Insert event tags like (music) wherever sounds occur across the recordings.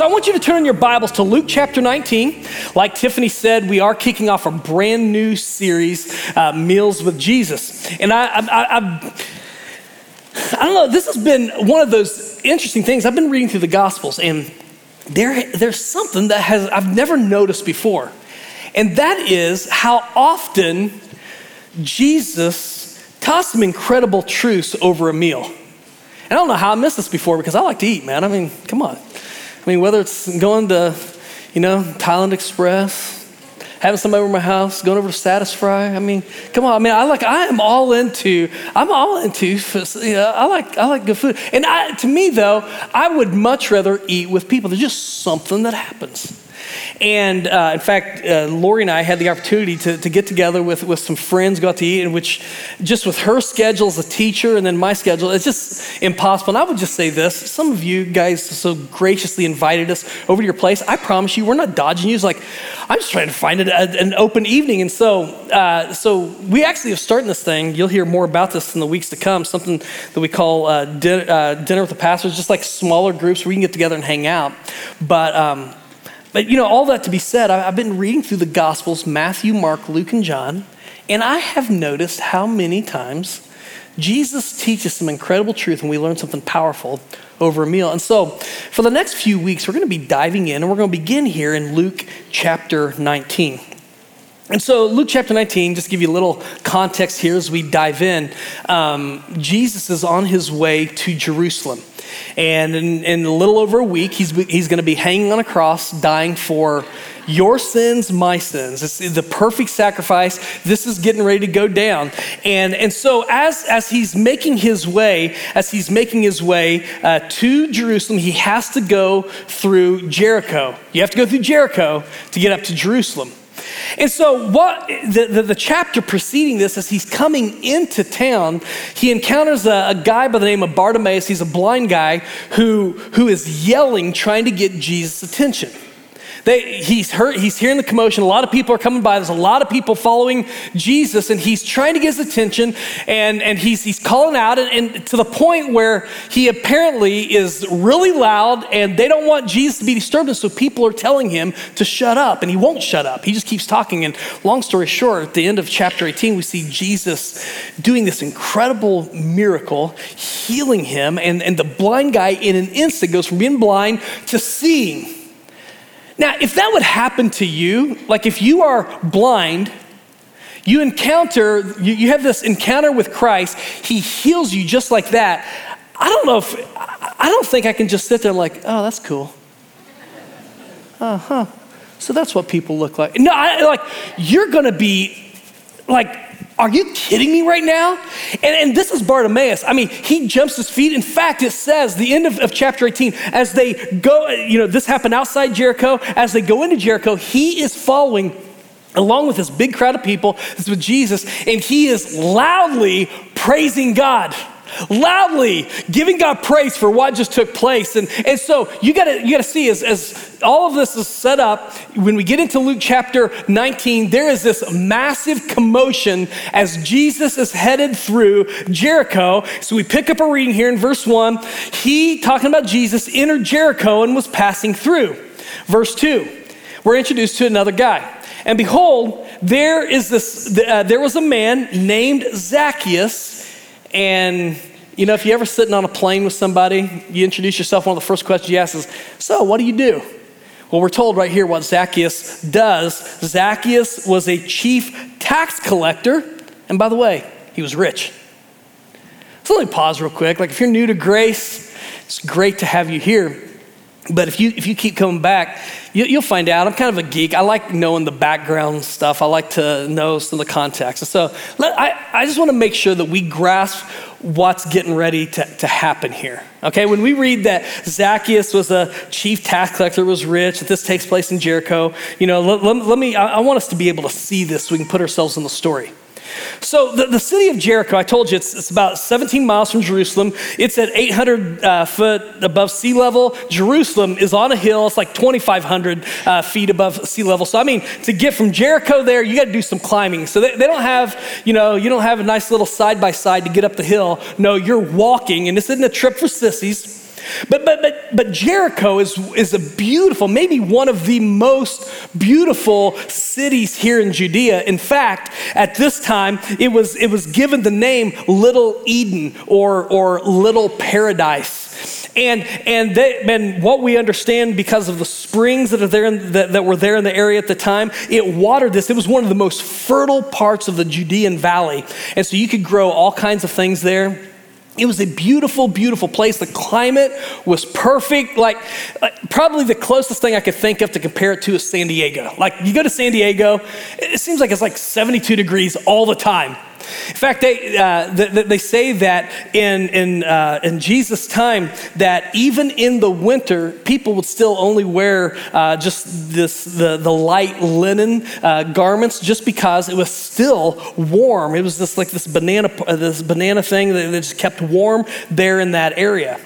So I want you to turn your Bibles to Luke chapter 19. Like Tiffany said, we are kicking off a brand new series, uh, Meals with Jesus. And I, I, I, I've, I don't know, this has been one of those interesting things. I've been reading through the Gospels, and there, there's something that has I've never noticed before. And that is how often Jesus taught some incredible truths over a meal. And I don't know how I missed this before because I like to eat, man. I mean, come on. I mean, whether it's going to, you know, Thailand Express, having somebody over my house, going over to Satisfry. I mean, come on. I mean, I like, I am all into, I'm all into, you know, I like, I like good food. And I, to me though, I would much rather eat with people. There's just something that happens. And uh, in fact, uh, Lori and I had the opportunity to, to get together with, with some friends, go out to eat, in which just with her schedule as a teacher and then my schedule, it's just impossible. And I would just say this some of you guys so graciously invited us over to your place. I promise you, we're not dodging you. It's like, I'm just trying to find a, an open evening. And so, uh, so we actually are starting this thing. You'll hear more about this in the weeks to come, something that we call uh, din- uh, Dinner with the Pastors, just like smaller groups where we can get together and hang out. But, um, but you know, all that to be said, I've been reading through the Gospels Matthew, Mark, Luke, and John, and I have noticed how many times Jesus teaches some incredible truth and we learn something powerful over a meal. And so, for the next few weeks, we're going to be diving in and we're going to begin here in Luke chapter 19. And so, Luke chapter 19, just give you a little context here as we dive in, um, Jesus is on his way to Jerusalem. And in, in a little over a week, he's, he's going to be hanging on a cross, dying for your sins, my sins. It's the perfect sacrifice. This is getting ready to go down. And, and so as, as he's making his way, as he's making his way uh, to Jerusalem, he has to go through Jericho. You have to go through Jericho to get up to Jerusalem. And so, what the, the, the, chapter preceding this, as he's coming into town, he encounters a, a, guy by the name of Bartimaeus. He's a blind guy who, who is yelling, trying to get Jesus' attention. They, he's, heard, he's hearing the commotion. A lot of people are coming by. There's a lot of people following Jesus, and he's trying to get his attention, and, and he's, he's calling out, and, and to the point where he apparently is really loud, and they don't want Jesus to be disturbed, and so people are telling him to shut up, and he won't shut up. He just keeps talking. And long story short, at the end of chapter 18, we see Jesus doing this incredible miracle, healing him, and, and the blind guy in an instant goes from being blind to seeing. Now, if that would happen to you, like if you are blind, you encounter, you, you have this encounter with Christ, He heals you just like that. I don't know if, I don't think I can just sit there like, oh, that's cool. Uh huh. So that's what people look like. No, I, like, you're gonna be like are you kidding me right now? And, and, this is Bartimaeus. I mean, he jumps his feet. In fact, it says, the end of, of chapter 18, as they go, you know, this happened outside Jericho. As they go into Jericho, he is following along with this big crowd of people. This with Jesus, and he is loudly praising God loudly giving God praise for what just took place. And, and so you gotta, you gotta see as, as all of this is set up, when we get into Luke chapter 19, there is this massive commotion as Jesus is headed through Jericho. So we pick up a reading here in verse 1. He, talking about Jesus, entered Jericho and was passing through. Verse 2, we're introduced to another guy. And behold, there is this, uh, there was a man named Zacchaeus and you know, if you're ever sitting on a plane with somebody, you introduce yourself, one of the first questions you ask is, So, what do you do? Well, we're told right here what Zacchaeus does. Zacchaeus was a chief tax collector, and by the way, he was rich. So let me pause real quick. Like, if you're new to grace, it's great to have you here. But if you, if you keep coming back, you, will find out I'm kind of a geek. I like knowing the background stuff, I like to know some of the context. so let, I, I just want to make sure that we grasp what's getting ready to, to happen here. Okay, when we read that Zacchaeus was a chief tax collector, was rich, that this takes place in Jericho, you know, let, let, let me, I, I want us to be able to see this so we can put ourselves in the story. So, the, the city of Jericho, I told you, it's, it's about 17 miles from Jerusalem. It's at 800 uh, foot above sea level. Jerusalem is on a hill, it's like 2,500 uh, feet above sea level. So, I mean, to get from Jericho there, you got to do some climbing. So, they, they don't have, you know, you don't have a nice little side by side to get up the hill. No, you're walking, and this isn't a trip for sissies. But, but, but, but Jericho is, is a beautiful, maybe one of the most beautiful cities here in Judea. In fact, at this time, it was, it was given the name Little Eden or, or Little Paradise. And, and, they, and what we understand because of the springs that, are there in, that, that were there in the area at the time, it watered this. It was one of the most fertile parts of the Judean valley. And so you could grow all kinds of things there. It was a beautiful, beautiful place. The climate was perfect. Like, like, probably the closest thing I could think of to compare it to is San Diego. Like, you go to San Diego, it seems like it's like 72 degrees all the time. In fact, they, uh, they, they, say that in, in, uh, in Jesus' time, that even in the winter, people would still only wear uh, just this, the, the light linen uh, garments just because it was still warm. It was this like this banana, uh, this banana thing that just kept warm there in that area.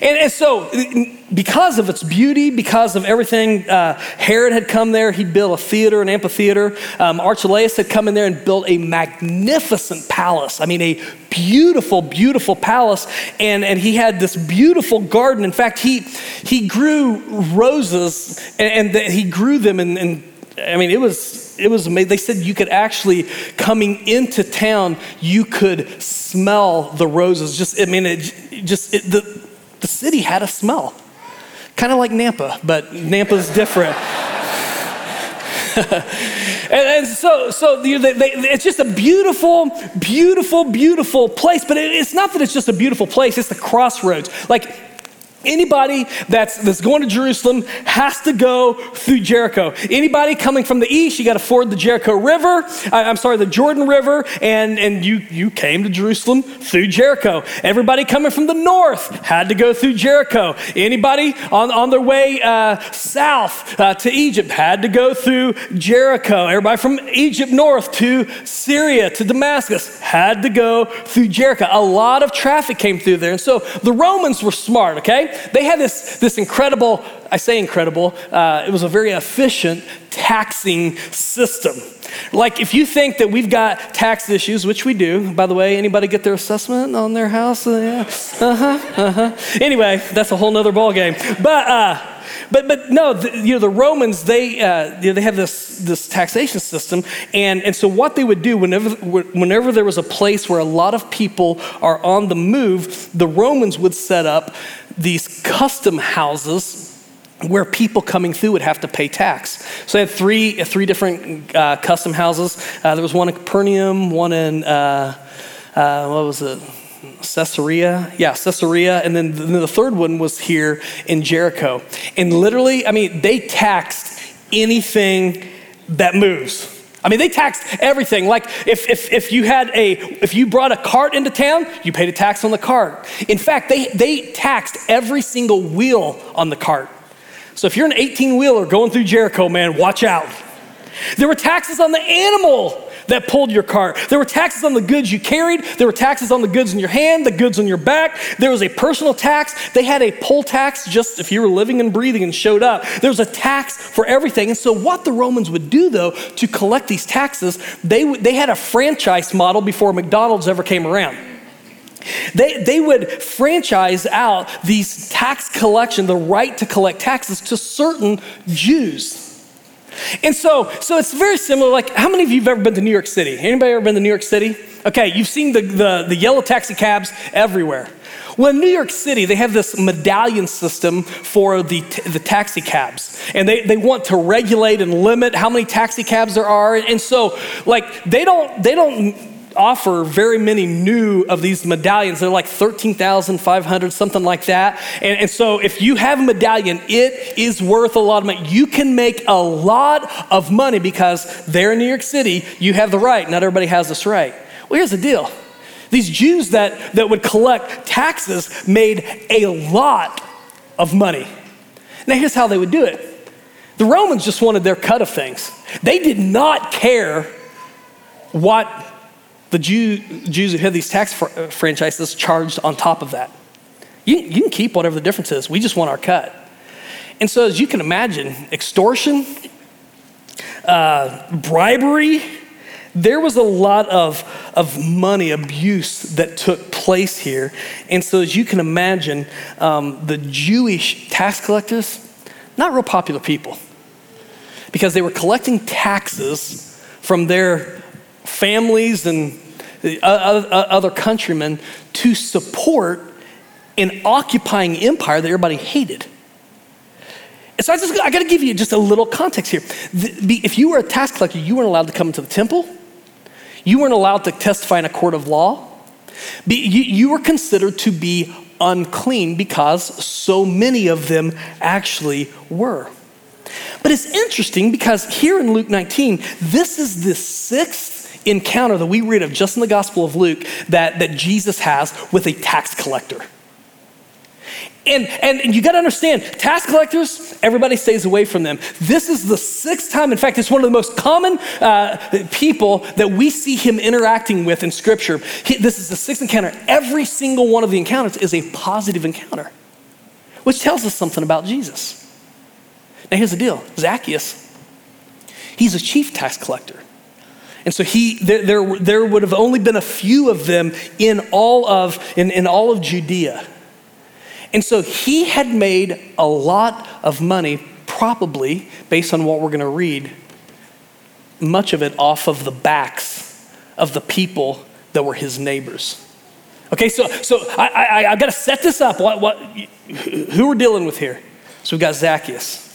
And, and, so, because of its beauty, because of everything, uh, Herod had come there. He built a theater, an amphitheater. Um, Archelaus had come in there and built a magnificent palace. I mean, a beautiful, beautiful palace. And, and he had this beautiful garden. In fact, he, he grew roses and, and the, he grew them. And, and I mean, it was, it was amazing. They said you could actually, coming into town, you could smell the roses. Just, I mean, it just, it, the, the city had a smell, kind of like Nampa, but Nampa's different. (laughs) and, and, so, so they, they, it's just a beautiful, beautiful, beautiful place. But it, it's not that it's just a beautiful place; it's the crossroads. Like Anybody that's, that's going to Jerusalem has to go through Jericho. Anybody coming from the east, you got to ford the Jericho River. I, am sorry, the Jordan River, and, and you, you came to Jerusalem through Jericho. Everybody coming from the north had to go through Jericho. Anybody on, on their way uh, south uh, to Egypt had to go through Jericho. Everybody from Egypt north to Syria to Damascus had to go through Jericho. A lot of traffic came through there. And so the Romans were smart, okay? They had this, this incredible, I say incredible, uh, it was a very efficient taxing system. Like if you think that we've got tax issues, which we do, by the way, anybody get their assessment on their house? Uh, yeah. Uh-huh, uh-huh. Anyway, that's a whole nother ballgame. But, uh, but, but no, the, you know, the Romans, they, uh, you know, they have this, this taxation system. And, and so what they would do whenever, whenever there was a place where a lot of people are on the move, the Romans would set up these custom houses where people coming through would have to pay tax. So they had three, three different uh, custom houses. Uh, there was one in Capernaum, one in, uh, uh what was it? Caesarea, yeah, Caesarea, and then the third one was here in Jericho. And literally, I mean, they taxed anything that moves. I mean, they taxed everything. Like if, if, if you had a, if you brought a cart into town, you paid a tax on the cart. In fact, they, they taxed every single wheel on the cart. So if you're an 18 wheeler going through Jericho, man, watch out. There were taxes on the animal that pulled your cart. There were taxes on the goods you carried. There were taxes on the goods in your hand, the goods on your back. There was a personal tax. They had a poll tax just if you were living and breathing and showed up. There was a tax for everything. And so, what the Romans would do, though, to collect these taxes, they, they had a franchise model before McDonald's ever came around. They, they would franchise out these tax collection, the right to collect taxes to certain Jews. And so, so it's very similar. Like, how many of you have ever been to New York City? Anybody ever been to New York City? Okay, you've seen the, the, the yellow taxi cabs everywhere. Well, in New York City, they have this medallion system for the, the taxi cabs. And they, they want to regulate and limit how many taxi cabs there are. And so, like, they don't, they don't offer very many new of these medallions. They're like 13,500, something like that. And, and, so if you have a medallion, it is worth a lot of money. You can make a lot of money because there in New York City, you have the right. Not everybody has this right. Well, here's the deal. These Jews that, that would collect taxes made a lot of money. Now, here's how they would do it the Romans just wanted their cut of things, they did not care what the Jew, Jews who had these tax fr- uh, franchises charged on top of that. You, you can keep whatever the difference is. We just want our cut. And so, as you can imagine, extortion, uh, bribery, there was a lot of, of money abuse that took place here. And so, as you can imagine, um, the Jewish tax collectors, not real popular people, because they were collecting taxes from their families and uh, other countrymen to support an occupying empire that everybody hated. And so I just I got to give you just a little context here. The, if you were a tax collector, you weren't allowed to come into the temple. You weren't allowed to testify in a court of law. You, you were considered to be unclean because so many of them actually were. But it's interesting because here in Luke 19, this is the sixth encounter that we read of just in the Gospel of Luke that, that Jesus has with a tax collector. And, and, you got to understand, tax collectors, everybody stays away from them. This is the sixth time, in fact, it's one of the most common uh, people that we see him interacting with in Scripture. He, this is the sixth encounter. Every single one of the encounters is a positive encounter, which tells us something about Jesus. Now, here's the deal Zacchaeus, he's a chief tax collector. And so he, there, there, there would have only been a few of them in all of, in, in all of Judea. And so he had made a lot of money, probably based on what we're going to read, much of it off of the backs of the people that were his neighbors. Okay, so, so I, I, I got to set this up. What, what, who we're dealing with here? So we've got Zacchaeus.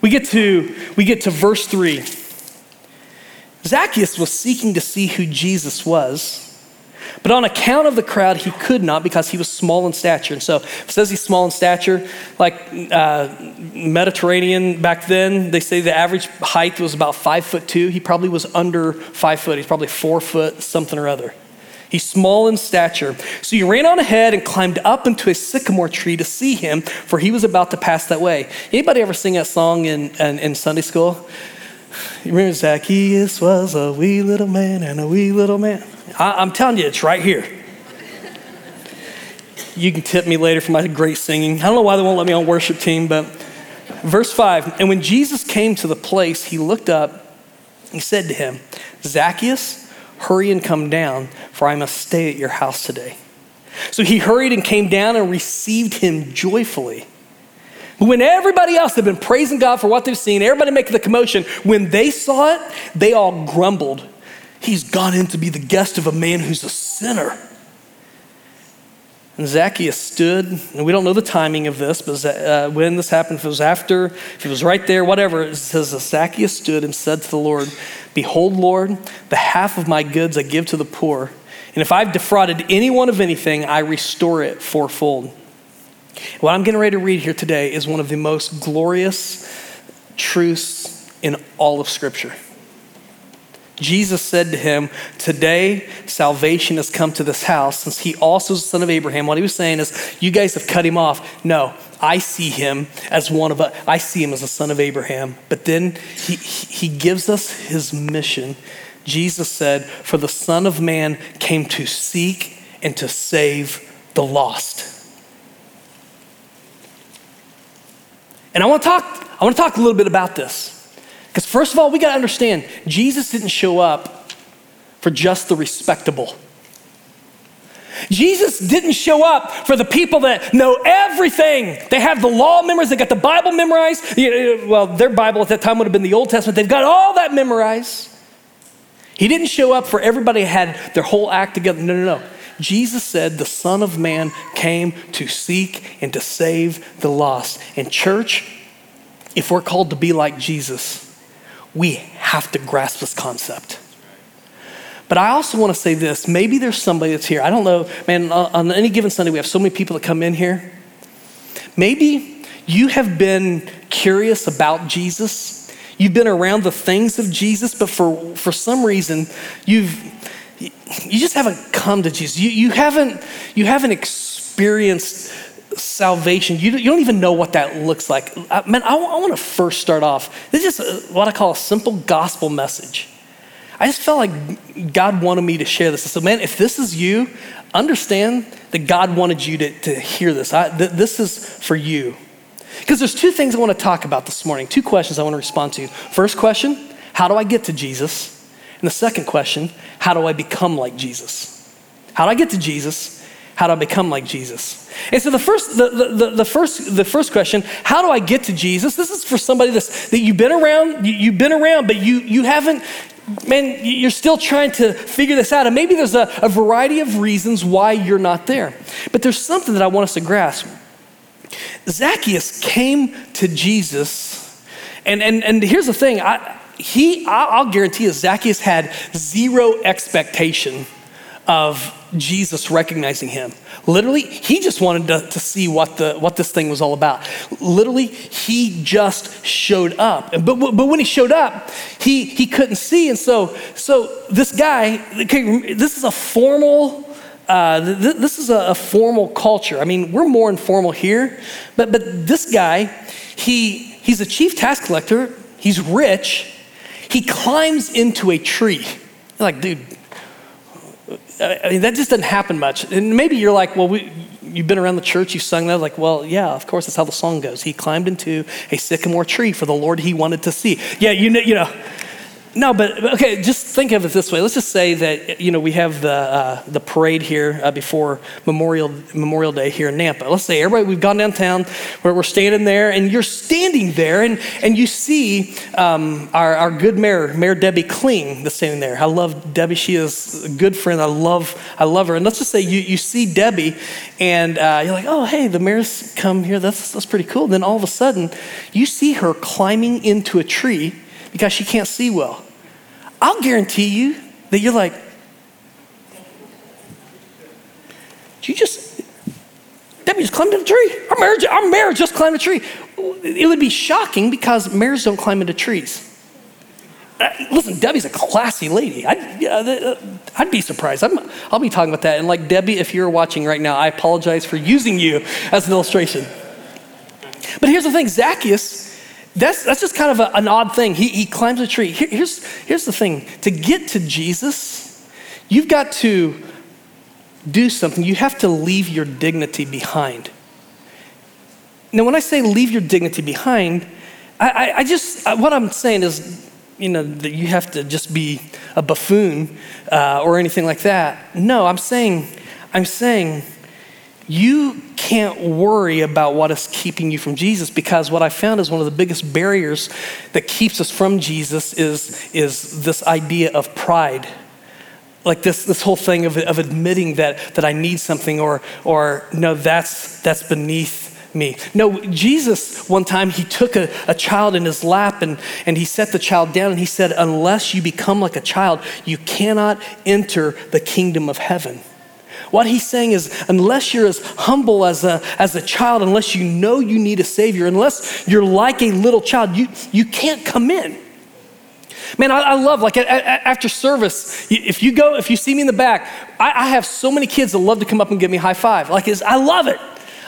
We get to, we get to verse 3. Zacchaeus was seeking to see who Jesus was but on account of the crowd, he could not because he was small in stature. And so it says he's small in stature, like uh, Mediterranean back then, they say the average height was about five foot two. He probably was under five foot. He's probably four foot something or other. He's small in stature. So he ran on ahead and climbed up into a sycamore tree to see him, for he was about to pass that way. Anybody ever sing that song in, in, in Sunday school? You remember Zacchaeus was a wee little man and a wee little man. I, am telling you, it's right here. You can tip me later for my great singing. I don't know why they won't let me on worship team, but verse 5 And when Jesus came to the place, he looked up, he said to him, Zacchaeus, hurry and come down, for I must stay at your house today. So he hurried and came down and received him joyfully. When everybody else had been praising God for what they've seen, everybody making the commotion, when they saw it, they all grumbled He's gone in to be the guest of a man who's a sinner. And Zacchaeus stood, and we don't know the timing of this, but uh, when this happened, if it was after, if it was right there, whatever, it says Zacchaeus stood and said to the Lord, Behold, Lord, the half of my goods I give to the poor, and if I've defrauded anyone of anything, I restore it fourfold. What I'm getting ready to read here today is one of the most glorious truths in all of Scripture. Jesus said to him, Today salvation has come to this house, since he also is the son of Abraham. What he was saying is, You guys have cut him off. No, I see him as one of us. I see him as a son of Abraham. But then he, he gives us his mission. Jesus said, For the Son of Man came to seek and to save the lost. And I want to talk, I want to talk a little bit about this. Because, first of all, we got to understand Jesus didn't show up for just the respectable. Jesus didn't show up for the people that know everything. They have the law memorized, they got the Bible memorized. Well, their Bible at that time would have been the Old Testament. They've got all that memorized. He didn't show up for everybody had their whole act together. No, no, no. Jesus said the Son of Man came to seek and to save the lost. And, church, if we're called to be like Jesus, we have to grasp this concept. But I also want to say this maybe there's somebody that's here. I don't know, man, uh, on any given Sunday, we have so many people that come in here. Maybe you have been curious about Jesus. You've been around the things of Jesus, but for, for some reason, you've you just haven't come to Jesus. You, you haven't you haven't experienced salvation, you, you don't even know what that looks like. I, man, I, I want to first start off. This is a, what I call a simple gospel message. I just felt like God wanted me to share this. So, man, if this is you, understand that God wanted you to, to hear this. I, th- this is for you. Because there's two things I want to talk about this morning, two questions I want to respond to. First question, how do I get to Jesus? And the second question, how do I become like Jesus? How do I get to Jesus? How do I become like Jesus? And so the first, the, the, the, first, the first question, how do I get to Jesus? This is for somebody that's, that you've been around, you, you've been around, but you, you haven't, man, you're still trying to figure this out. And maybe there's a, a variety of reasons why you're not there. But there's something that I want us to grasp. Zacchaeus came to Jesus, and, and, and here's the thing I, he, I'll guarantee you, Zacchaeus had zero expectation of Jesus recognizing him. Literally, he just wanted to, to see what, the, what this thing was all about. Literally, he just showed up. But, but when he showed up, he, he couldn't see. And so, so this guy, okay, this is a formal uh, th- this is a, a, formal culture. I mean, we're more informal here, but, but this guy, he, he's a chief tax collector, he's rich, he climbs into a tree. You're like, dude, I mean, that just doesn't happen much. And maybe you're like, well, we, you've been around the church, you've sung that. Like, well, yeah, of course, that's how the song goes. He climbed into a sycamore tree for the Lord he wanted to see. Yeah, you know, you know no, but okay, just think of it this way. Let's just say that you know we have the uh, the parade here uh, before Memorial Memorial Day here in Nampa. Let's say everybody we've gone downtown, where we're standing there, and you're standing there, and and you see um, our our good mayor, Mayor Debbie Kling, that's standing there. I love Debbie. She is a good friend. I love I love her. And let's just say you you see Debbie, and uh, you're like, oh hey, the mayor's come here. That's that's pretty cool. Then all of a sudden, you see her climbing into a tree because she can't see well. I'll guarantee you that you're like, you just, Debbie just climbed a tree. Our marriage, our marriage just climbed a tree. It would be shocking because mayors don't climb into trees. Uh, listen, Debbie's a classy lady. I'd, uh, I'd be surprised. i will be talking about that. And like Debbie, if you're watching right now, I apologize for using you as an illustration. But here's the thing Zacchaeus that's, that's just kind of a, an odd thing. He, he climbs a tree. Here, here's, here's the thing to get to Jesus, you've got to do something. You have to leave your dignity behind. Now, when I say leave your dignity behind, I, I, I just, what I'm saying is, you know, that you have to just be a buffoon uh, or anything like that. No, I'm saying, I'm saying, you can't worry about what is keeping you from Jesus because what I found is one of the biggest barriers that keeps us from Jesus is, is this idea of pride. Like this, this whole thing of, of admitting that, that I need something or, or no, that's, that's beneath me. No, Jesus, one time, he took a, a child in his lap and, and he set the child down and he said, Unless you become like a child, you cannot enter the kingdom of heaven. What he's saying is, unless you're as humble as a, as a child, unless you know you need a Savior, unless you're like a little child, you, you can't come in. Man, I, I love, like, after service, if you go, if you see me in the back, I, I have so many kids that love to come up and give me a high five. Like, is I love it.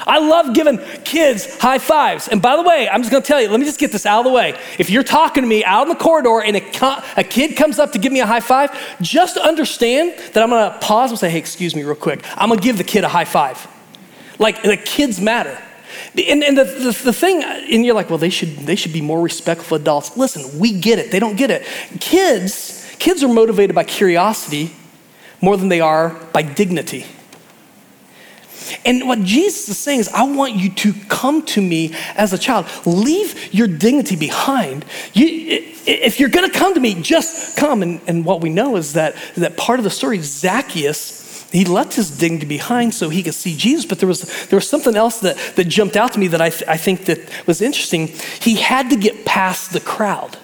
I love giving kids high fives. And by the way, I'm just gonna tell you, let me just get this out of the way. If you're talking to me out in the corridor and a, a kid comes up to give me a high five, just understand that I'm gonna pause and say, hey, excuse me, real quick. I'm gonna give the kid a high five. Like, the kids matter. And, and the, the, the, thing, and you're like, well, they should, they should be more respectful adults. Listen, we get it. They don't get it. Kids, kids are motivated by curiosity more than they are by dignity. And what Jesus is saying is, I want you to come to me as a child. Leave your dignity behind. You, if you're going to come to me, just come. And, and what we know is that, that part of the story, Zacchaeus, he left his dignity behind so he could see Jesus. But there was, there was something else that, that jumped out to me that I, th- I think that was interesting. He had to get past the crowd.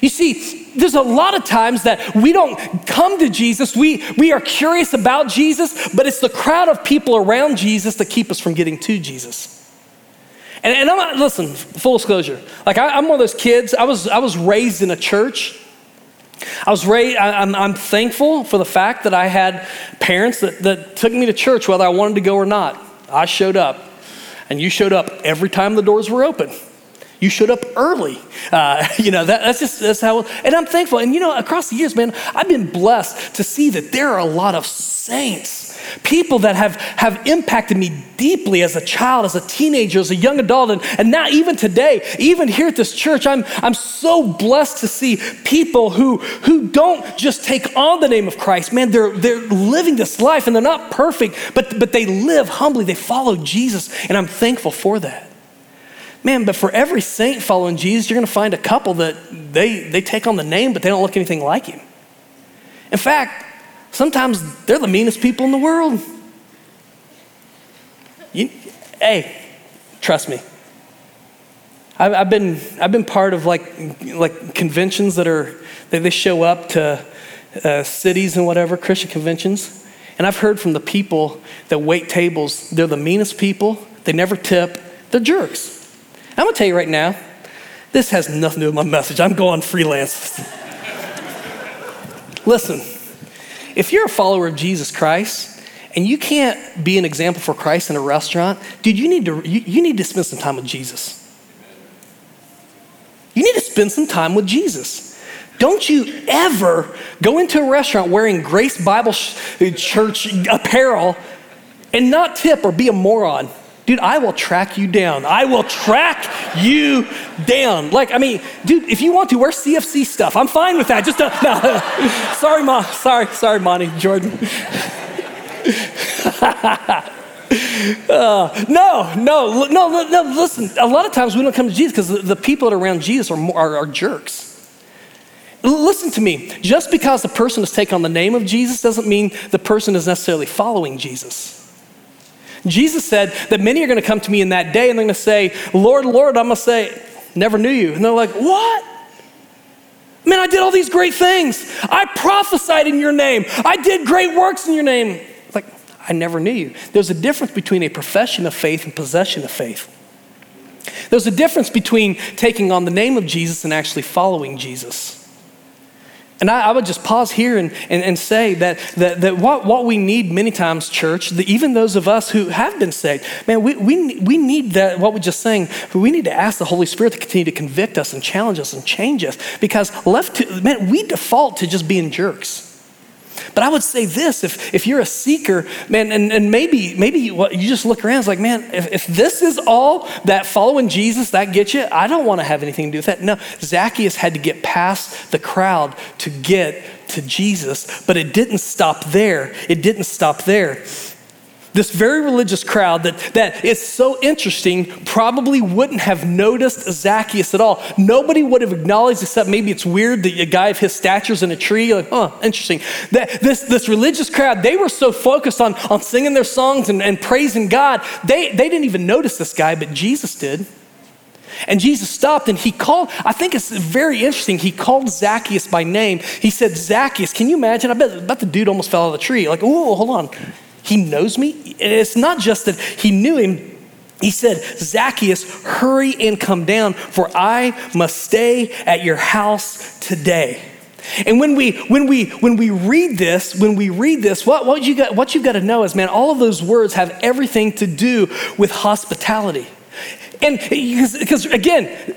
You see, there's a lot of times that we don't come to Jesus. We, we are curious about Jesus, but it's the crowd of people around Jesus that keep us from getting to Jesus. And, and I'm not, listen, full disclosure. Like, I, am one of those kids, I was, I was raised in a church. I was raised, I, I'm, I'm thankful for the fact that I had parents that, that took me to church whether I wanted to go or not. I showed up, and you showed up every time the doors were open. You showed up early. Uh, (laughs) you know, that, that's just that's how, and I'm thankful. And you know, across the years, man, I've been blessed to see that there are a lot of saints people that have, have impacted me deeply as a child, as a teenager, as a young adult, and, and now even today, even here at this church, I'm, I'm so blessed to see people who, who don't just take on the name of Christ. Man, they're, they're living this life and they're not perfect, but, but they live humbly. They follow Jesus, and I'm thankful for that. Man, but for every saint following Jesus, you're going to find a couple that they, they take on the name, but they don't look anything like him. In fact, sometimes they're the meanest people in the world. You, hey, trust me. I've, I've, been, I've been part of like, like conventions that are, that they show up to uh, cities and whatever, Christian conventions. And I've heard from the people that wait tables, they're the meanest people. They never tip. They're jerks. I'm gonna tell you right now, this has nothing to do with my message. I'm going freelance. Listen, if you're a follower of Jesus Christ and you can't be an example for Christ in a restaurant, dude, you need to, you, you need to spend some time with Jesus. You need to spend some time with Jesus. Don't you ever go into a restaurant wearing Grace Bible Church apparel and not tip or be a moron. Dude, I will track you down. I will track you down. Like, I mean, dude, if you want to, wear CFC stuff. I'm fine with that. Just don't, no. (laughs) sorry, Ma. Sorry, sorry, Monty, Jordan. (laughs) uh, no, no, no, no, listen. A lot of times we don't come to Jesus because the, the, people that are around Jesus are, more, are, are jerks. Listen to me. Just because the person has taken on the name of Jesus doesn't mean the person is necessarily following Jesus. Jesus said that many are going to come to me in that day and they're going to say, Lord, Lord, I'm going to say, never knew you. And they're like, what? Man, I did all these great things. I prophesied in your name. I did great works in your name. Like, I never knew you. There's a difference between a profession of faith and possession of faith. There's a difference between taking on the name of Jesus and actually following Jesus. And I, I, would just pause here and, and, and say that, that, that what, what we need many times, church, the, even those of us who have been saved, man, we, we, we need that, what we're just saying, we need to ask the Holy Spirit to continue to convict us and challenge us and change us because left to, man, we default to just being jerks. But I would say this if, if you're a seeker, man, and, and maybe, maybe you, you just look around, it's like, man, if, if this is all that following Jesus, that gets you, I don't want to have anything to do with that. No, Zacchaeus had to get past the crowd to get to Jesus, but it didn't stop there. It didn't stop there. This very religious crowd that, that is so interesting probably wouldn't have noticed Zacchaeus at all. Nobody would have acknowledged, except maybe it's weird that a guy of his stature's in a tree. Like, oh, interesting. That, this, this religious crowd, they were so focused on, on singing their songs and, and praising God, they, they didn't even notice this guy, but Jesus did. And Jesus stopped and he called, I think it's very interesting. He called Zacchaeus by name. He said, Zacchaeus, can you imagine? I bet, I bet the dude almost fell out of the tree. Like, oh, hold on. He knows me. It's not just that he knew him. He said, Zacchaeus, hurry and come down, for I must stay at your house today. And when we when we when we read this, when we read this, what, what you got what you've got to know is, man, all of those words have everything to do with hospitality. And because again,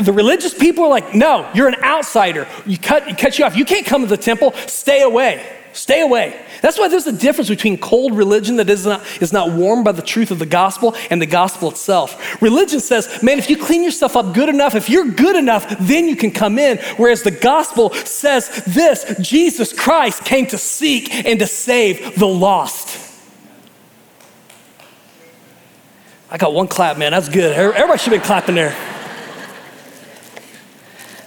the religious people are like, no, you're an outsider. You cut, you cut you off. You can't come to the temple. Stay away. Stay away. That's why there's a difference between cold religion that is not, is not warmed by the truth of the gospel and the gospel itself. Religion says, man, if you clean yourself up good enough, if you're good enough, then you can come in. Whereas the gospel says this Jesus Christ came to seek and to save the lost. I got one clap, man. That's good. Everybody should be clapping there.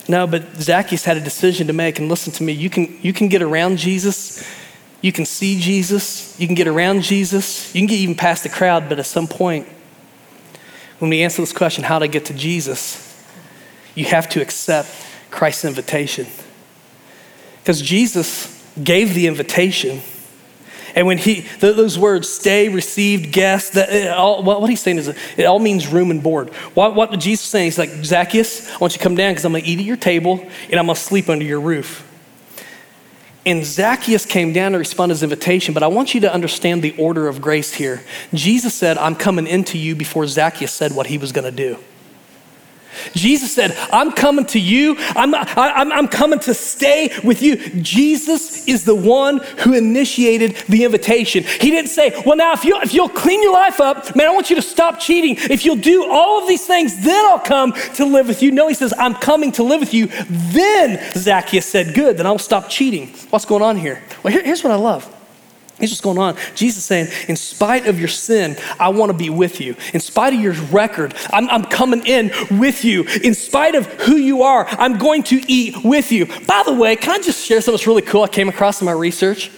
No, but Zacchaeus had a decision to make. And listen to me, you can, you can get around Jesus, you can see Jesus, you can get around Jesus, you can get even past the crowd, but at some point, when we answer this question, how to get to Jesus, you have to accept Christ's invitation. Because Jesus gave the invitation. And when he, those words, stay, received, guest, that, all, what he's saying is it all means room and board. What, what Jesus is saying, he's like, Zacchaeus, I want you to come down because I'm going to eat at your table and I'm going to sleep under your roof. And Zacchaeus came down to respond to his invitation, but I want you to understand the order of grace here. Jesus said, I'm coming into you before Zacchaeus said what he was going to do. Jesus said, I'm coming to you. I'm, I'm, I'm coming to stay with you. Jesus is the one who initiated the invitation. He didn't say, Well, now, if, you, if you'll clean your life up, man, I want you to stop cheating. If you'll do all of these things, then I'll come to live with you. No, he says, I'm coming to live with you. Then Zacchaeus said, Good, then I'll stop cheating. What's going on here? Well, here, here's what I love. Here's what's going on. Jesus saying, in spite of your sin, I want to be with you. In spite of your record, I'm, I'm, coming in with you. In spite of who you are, I'm going to eat with you. By the way, can I just share something that's really cool I came across in my research?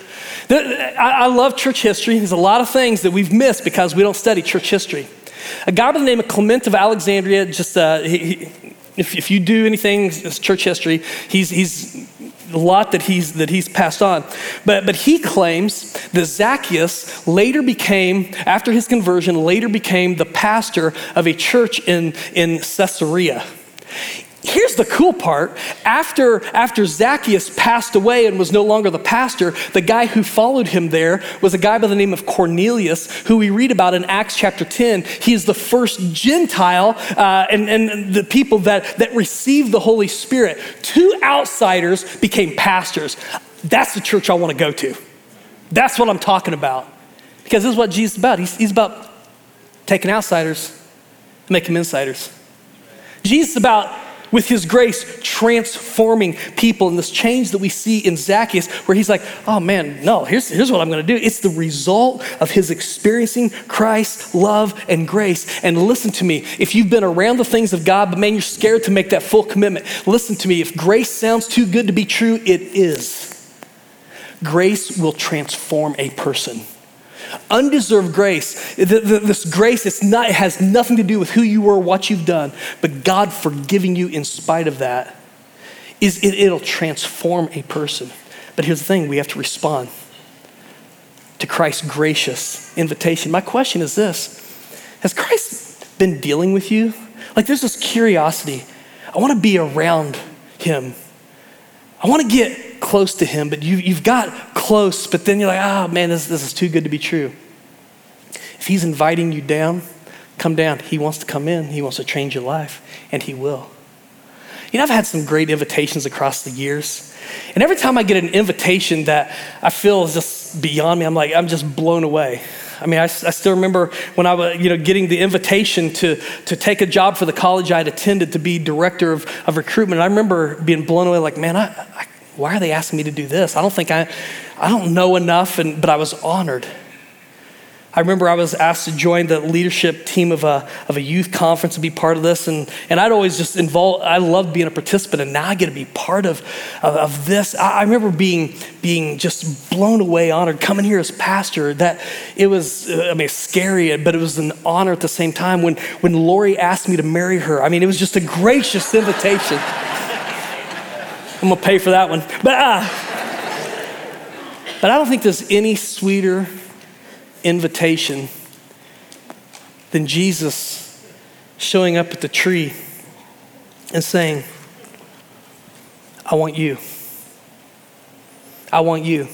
I, love church history. There's a lot of things that we've missed because we don't study church history. A guy by the name of Clement of Alexandria, just uh, he, if, if you do anything it's church history, he's, he's a lot that he's, that he's passed on. But, but he claims that Zacchaeus later became, after his conversion, later became the pastor of a church in, in Caesarea. Here's the cool part. After, after Zacchaeus passed away and was no longer the pastor, the guy who followed him there was a guy by the name of Cornelius, who we read about in Acts chapter 10. He is the first Gentile uh, and, and the people that, that received the Holy Spirit. Two outsiders became pastors. That's the church I want to go to. That's what I'm talking about. Because this is what Jesus is about. He's, he's about taking outsiders and making them insiders. Jesus is about with his grace transforming people and this change that we see in Zacchaeus, where he's like, oh man, no, here's, here's what I'm gonna do. It's the result of his experiencing Christ's love and grace. And listen to me, if you've been around the things of God, but man, you're scared to make that full commitment, listen to me. If grace sounds too good to be true, it is. Grace will transform a person. Undeserved grace, this grace, it's not, it has nothing to do with who you were, what you've done, but God forgiving you in spite of that, is it, it'll transform a person. But here's the thing we have to respond to Christ's gracious invitation. My question is this Has Christ been dealing with you? Like there's this curiosity. I want to be around him. I want to get close to him, but you, you've got close, but then you're like, oh man, this, this is too good to be true. If he's inviting you down, come down. He wants to come in, he wants to change your life, and he will. You know, I've had some great invitations across the years. And every time I get an invitation that I feel is just beyond me, I'm like, I'm just blown away. I mean, I, I, still remember when I was, you know, getting the invitation to, to take a job for the college I'd attended to be director of, of recruitment. I remember being blown away, like, man, I, I, why are they asking me to do this? I don't think I, I don't know enough, and, but I was honored. I remember I was asked to join the leadership team of a, of a youth conference and be part of this. And, and I'd always just involve, I loved being a participant, and now I get to be part of, of, of this. I, I, remember being, being just blown away, honored, coming here as pastor. That it was, I mean, scary, but it was an honor at the same time. When, when Lori asked me to marry her, I mean, it was just a gracious invitation. I'm gonna pay for that one. But, uh, but I don't think there's any sweeter invitation than Jesus showing up at the tree and saying, I want you. I want you.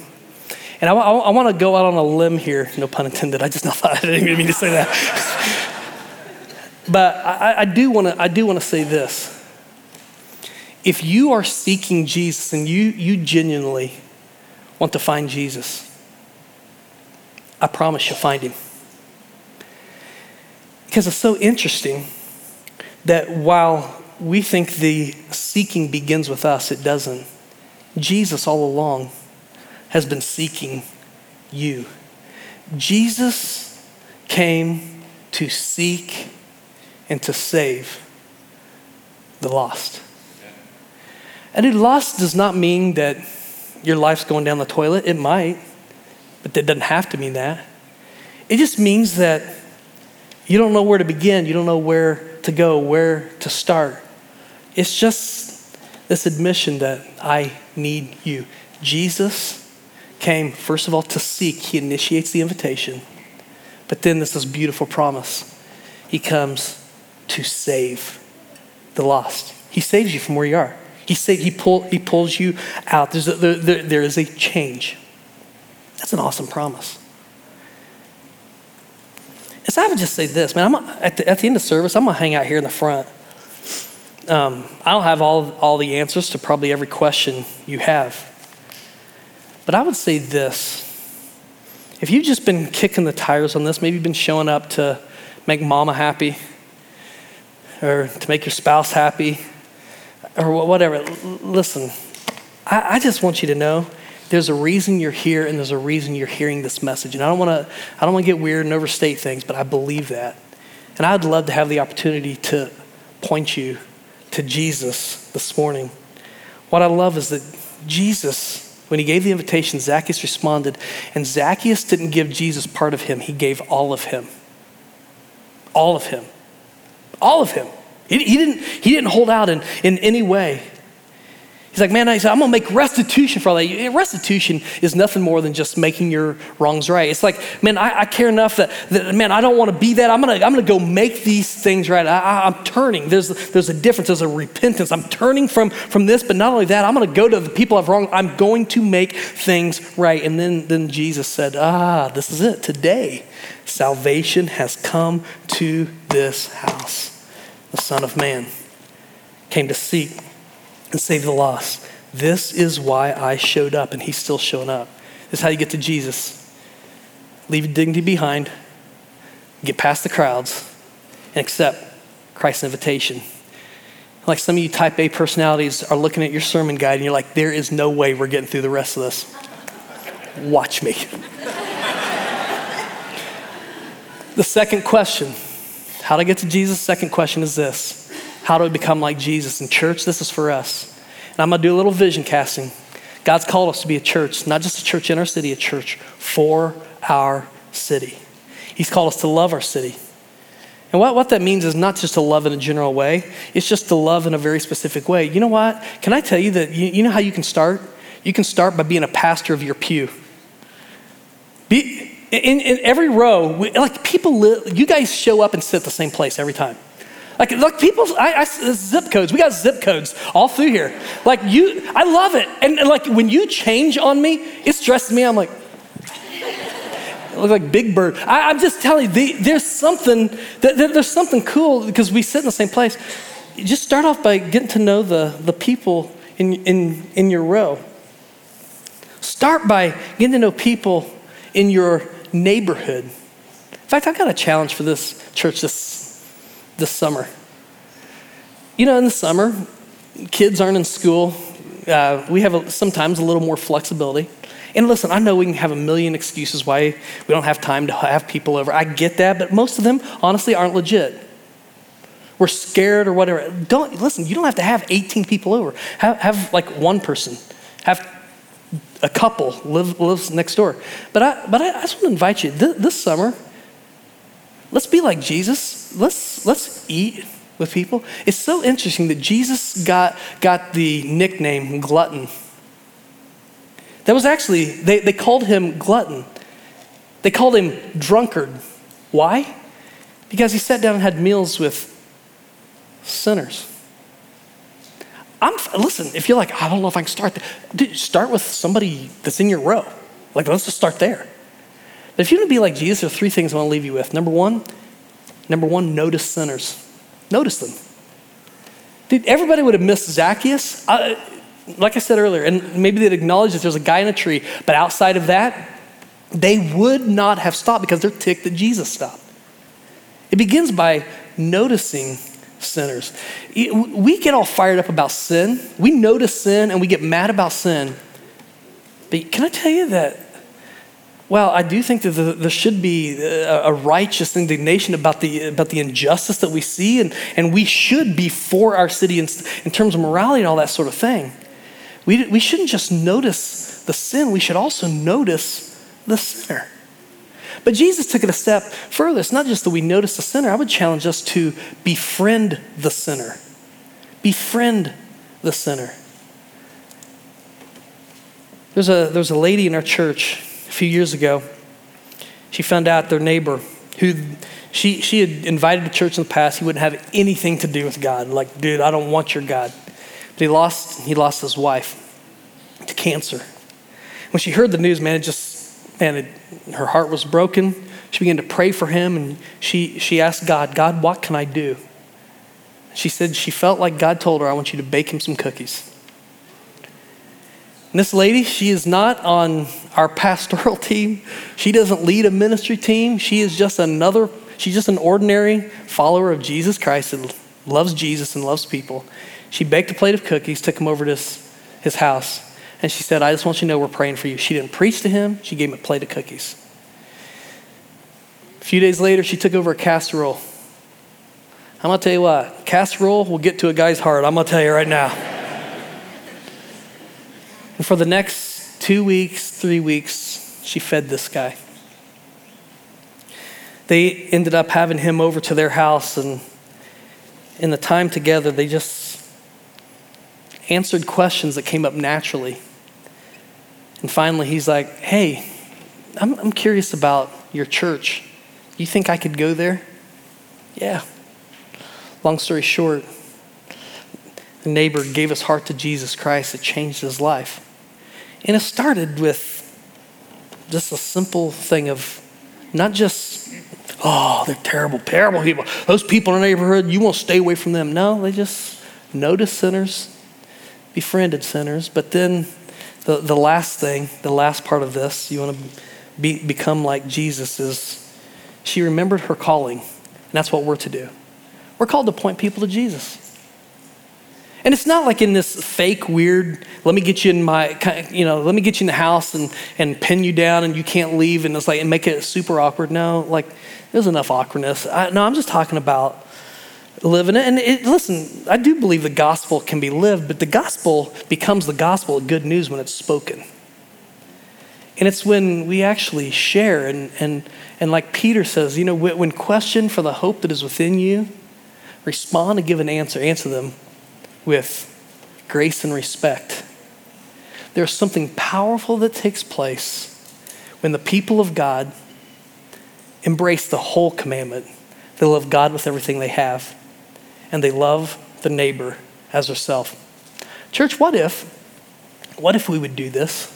And I, I, I want to go out on a limb here, no pun intended. I just thought (laughs) I didn't mean to say that. (laughs) but I, I do want to I do want to say this. If you are seeking Jesus and you, you genuinely want to find Jesus, I promise you'll find him. Because it's so interesting that while we think the seeking begins with us, it doesn't. Jesus all along has been seeking you. Jesus came to seek and to save the lost. And lost does not mean that your life's going down the toilet. It might but that doesn't have to mean that. It just means that you don't know where to begin, you don't know where to go, where to start. It's just this admission that I need you. Jesus came, first of all, to seek, he initiates the invitation, but then there's this beautiful promise. He comes to save the lost. He saves you from where you are. He, save, he, pull, he pulls you out. There's a, there, there is a change. That's an awesome promise. And so I would just say this, man, I'm, at, the, at the end of service, I'm going to hang out here in the front. Um, I don't have all, all the answers to probably every question you have. But I would say this if you've just been kicking the tires on this, maybe you've been showing up to make mama happy or to make your spouse happy or whatever, listen, I, I just want you to know there's a reason you're here and there's a reason you're hearing this message. And I don't want to I don't want to get weird and overstate things, but I believe that. And I'd love to have the opportunity to point you to Jesus this morning. What I love is that Jesus, when he gave the invitation, Zacchaeus responded, and Zacchaeus didn't give Jesus part of him, he gave all of him. All of him. All of him. He, he didn't, he didn't hold out in, in any way. He's like, man, I said, I'm gonna make restitution for all that. Restitution is nothing more than just making your wrongs right. It's like, man, I, I care enough that, that, man, I don't want to be that. I'm gonna, I'm gonna go make these things right. I, am turning. There's, there's a difference. There's a repentance. I'm turning from, from this, but not only that, I'm gonna go to the people I've wronged. I'm going to make things right. And then, then Jesus said, ah, this is it. Today, salvation has come to this house. The Son of Man came to seek and save the lost. This is why I showed up, and he's still showing up. This is how you get to Jesus. Leave dignity behind, get past the crowds, and accept Christ's invitation. Like some of you type A personalities are looking at your sermon guide and you're like, there is no way we're getting through the rest of this. Watch me. (laughs) the second question how to get to Jesus? Second question is this how do we become like Jesus? In church, this is for us. And I'm going to do a little vision casting. God's called us to be a church, not just a church in our city, a church for our city. He's called us to love our city. And what, what that means is not just to love in a general way, it's just to love in a very specific way. You know what? Can I tell you that you, you know how you can start? You can start by being a pastor of your pew. Be, in, in every row, we, like people, you guys show up and sit at the same place every time. Like, like people, I, I, zip codes. We got zip codes all through here. Like you, I love it. And, and like when you change on me, it stresses me. I'm like, (laughs) look like Big Bird. I, am just telling you, the, there's something, that, there's something cool because we sit in the same place. You just start off by getting to know the, the people in, in, in your row. Start by getting to know people in your neighborhood. In fact, I've got a challenge for this church this this summer. You know, in the summer, kids aren't in school. Uh, we have a, sometimes a little more flexibility. And listen, I know we can have a million excuses why we don't have time to have people over. I get that, but most of them, honestly, aren't legit. We're scared or whatever. Don't listen. You don't have to have 18 people over. Have, have like one person. Have a couple live lives next door. But I, but I, just want to invite you this, this summer. Let's be like Jesus. Let's, let's eat with people. It's so interesting that Jesus got, got the nickname glutton. That was actually, they, they called him glutton. They called him drunkard. Why? Because he sat down and had meals with sinners. I'm, listen, if you're like, I don't know if I can start, dude, start with somebody that's in your row. Like, let's just start there. But if you want to be like Jesus, there are three things I want to leave you with. Number one, number one, notice sinners. Notice them. Dude, everybody would have missed Zacchaeus. Uh, like I said earlier, and maybe they'd acknowledge that there's a guy in a tree, but outside of that, they would not have stopped because they're ticked that Jesus stopped. It begins by noticing sinners. We get all fired up about sin. We notice sin and we get mad about sin. But can I tell you that well, I do think that there should be a righteous indignation about the, about the injustice that we see, and, and we should be for our city in, in terms of morality and all that sort of thing. We, we shouldn't just notice the sin, we should also notice the sinner. But Jesus took it a step further. It's not just that we notice the sinner, I would challenge us to befriend the sinner. Befriend the sinner. There's a, there's a lady in our church a few years ago, she found out their neighbor, who she, she had invited to church in the past, he wouldn't have anything to do with God. Like, dude, I don't want your God. But he lost, he lost his wife to cancer. When she heard the news, man, it just, man, it, her heart was broken. She began to pray for him and she, she asked God, God, what can I do? she said she felt like God told her, I want you to bake him some cookies. And this lady, she is not on our (laughs) pastoral team. She doesn't lead a ministry team. She is just another, she's just an ordinary follower of Jesus Christ that loves Jesus and loves people. She baked a plate of cookies, took him over to his, his house, and she said, I just want you to know we're praying for you. She didn't preach to him, she gave him a plate of cookies. A few days later, she took over a casserole. I'm gonna tell you what, casserole will get to a guy's heart. I'm gonna tell you right now. and for the next two weeks, three weeks, she fed this guy. They ended up having him over to their house, and in the time together, they just answered questions that came up naturally. And finally, he's like, Hey, I'm, I'm curious about your church. You think I could go there? Yeah. Long story short, the neighbor gave his heart to Jesus Christ. It changed his life. And it started with just a simple thing of not just, oh, they're terrible, terrible people. Those people in the neighborhood, you want to stay away from them. No, they just noticed sinners, befriended sinners. But then the, the last thing, the last part of this, you want to be, become like Jesus is she remembered her calling, and that's what we're to do. We're called to point people to Jesus. And it's not like in this fake, weird, let me get you in my, you know, let me get you in the house and, and pin you down and you can't leave and it's like, and make it super awkward. No, like, there's enough awkwardness. I, no, I'm just talking about living it. And it, listen, I do believe the gospel can be lived, but the gospel becomes the gospel of good news when it's spoken. And it's when we actually share. And, and, and like Peter says, you know, when questioned for the hope that is within you, respond and give an answer. Answer them with grace and respect. There's something powerful that takes place when the people of God embrace the whole commandment. They love God with everything they have, and they love the neighbor as herself. Church, what if, what if we would do this?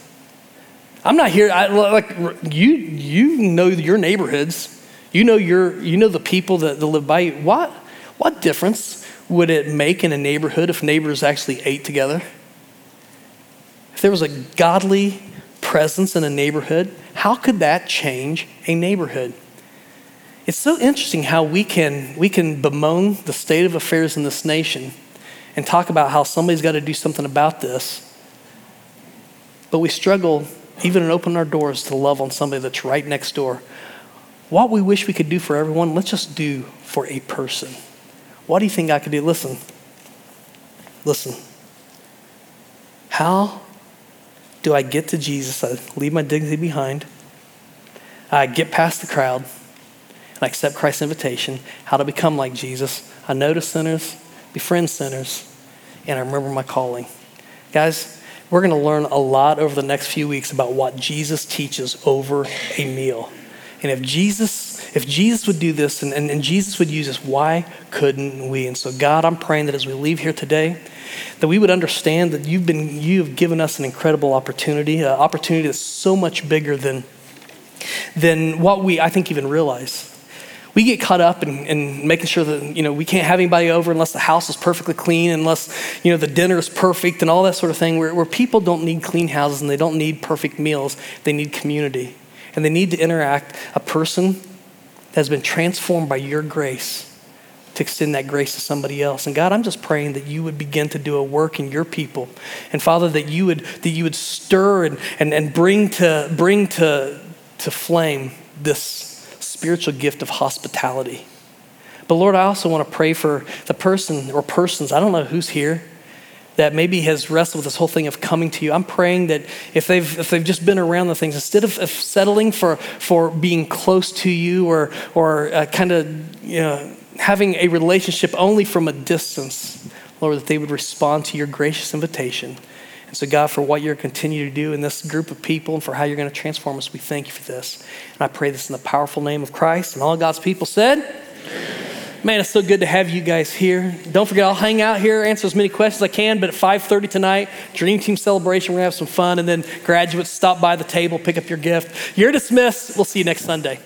I'm not here. I, like you, you know your neighborhoods. You know your, you know the people that, that live by you. What, what difference would it make in a neighborhood if neighbors actually ate together? If there was a godly presence in a neighborhood, how could that change a neighborhood? It's so interesting how we can, we can bemoan the state of affairs in this nation and talk about how somebody's got to do something about this, but we struggle even in opening our doors to love on somebody that's right next door. What we wish we could do for everyone, let's just do for a person. What do you think I could do? Listen, listen. How do I get to Jesus? I leave my dignity behind. I get past the crowd and I accept Christ's invitation. How to become like Jesus. I notice sinners, befriend sinners, and I remember my calling. Guys, we're going to learn a lot over the next few weeks about what Jesus teaches over a meal. And if Jesus, if Jesus would do this and, and, and Jesus would use this, why couldn't we? And so, God, I'm praying that as we leave here today, that we would understand that you've been, you have given us an incredible opportunity, an opportunity that's so much bigger than, than what we, I think, even realize we get caught up in, in, making sure that you know we can't have anybody over unless the house is perfectly clean unless you know the dinner is perfect and all that sort of thing where, where people don't need clean houses and they don't need perfect meals. They need community. And they need to interact. A person that has been transformed by your grace to extend that grace to somebody else. And god i'm just praying that you would begin to do a work in your people. And father that you would that you would stir and and, and bring to bring to to flame this spiritual gift of hospitality. But Lord, I also want to pray for the person or persons, I don't know who's here, that maybe has wrestled with this whole thing of coming to you. I'm praying that if they've, if they've just been around the things, instead of, of settling for, for being close to you or, or uh, kind of you know, having a relationship only from a distance, Lord, that they would respond to your gracious invitation and so, God, for what you're continuing to do in this group of people and for how you're going to transform us, we thank you for this. And I pray this in the powerful name of Christ. And all God's people said, Man, it's so good to have you guys here. Don't forget, I'll hang out here, answer as many questions as I can. But at 5:30 tonight, Dream Team celebration. We're gonna have some fun, and then graduates stop by the table, pick up your gift. You're dismissed. We'll see you next Sunday.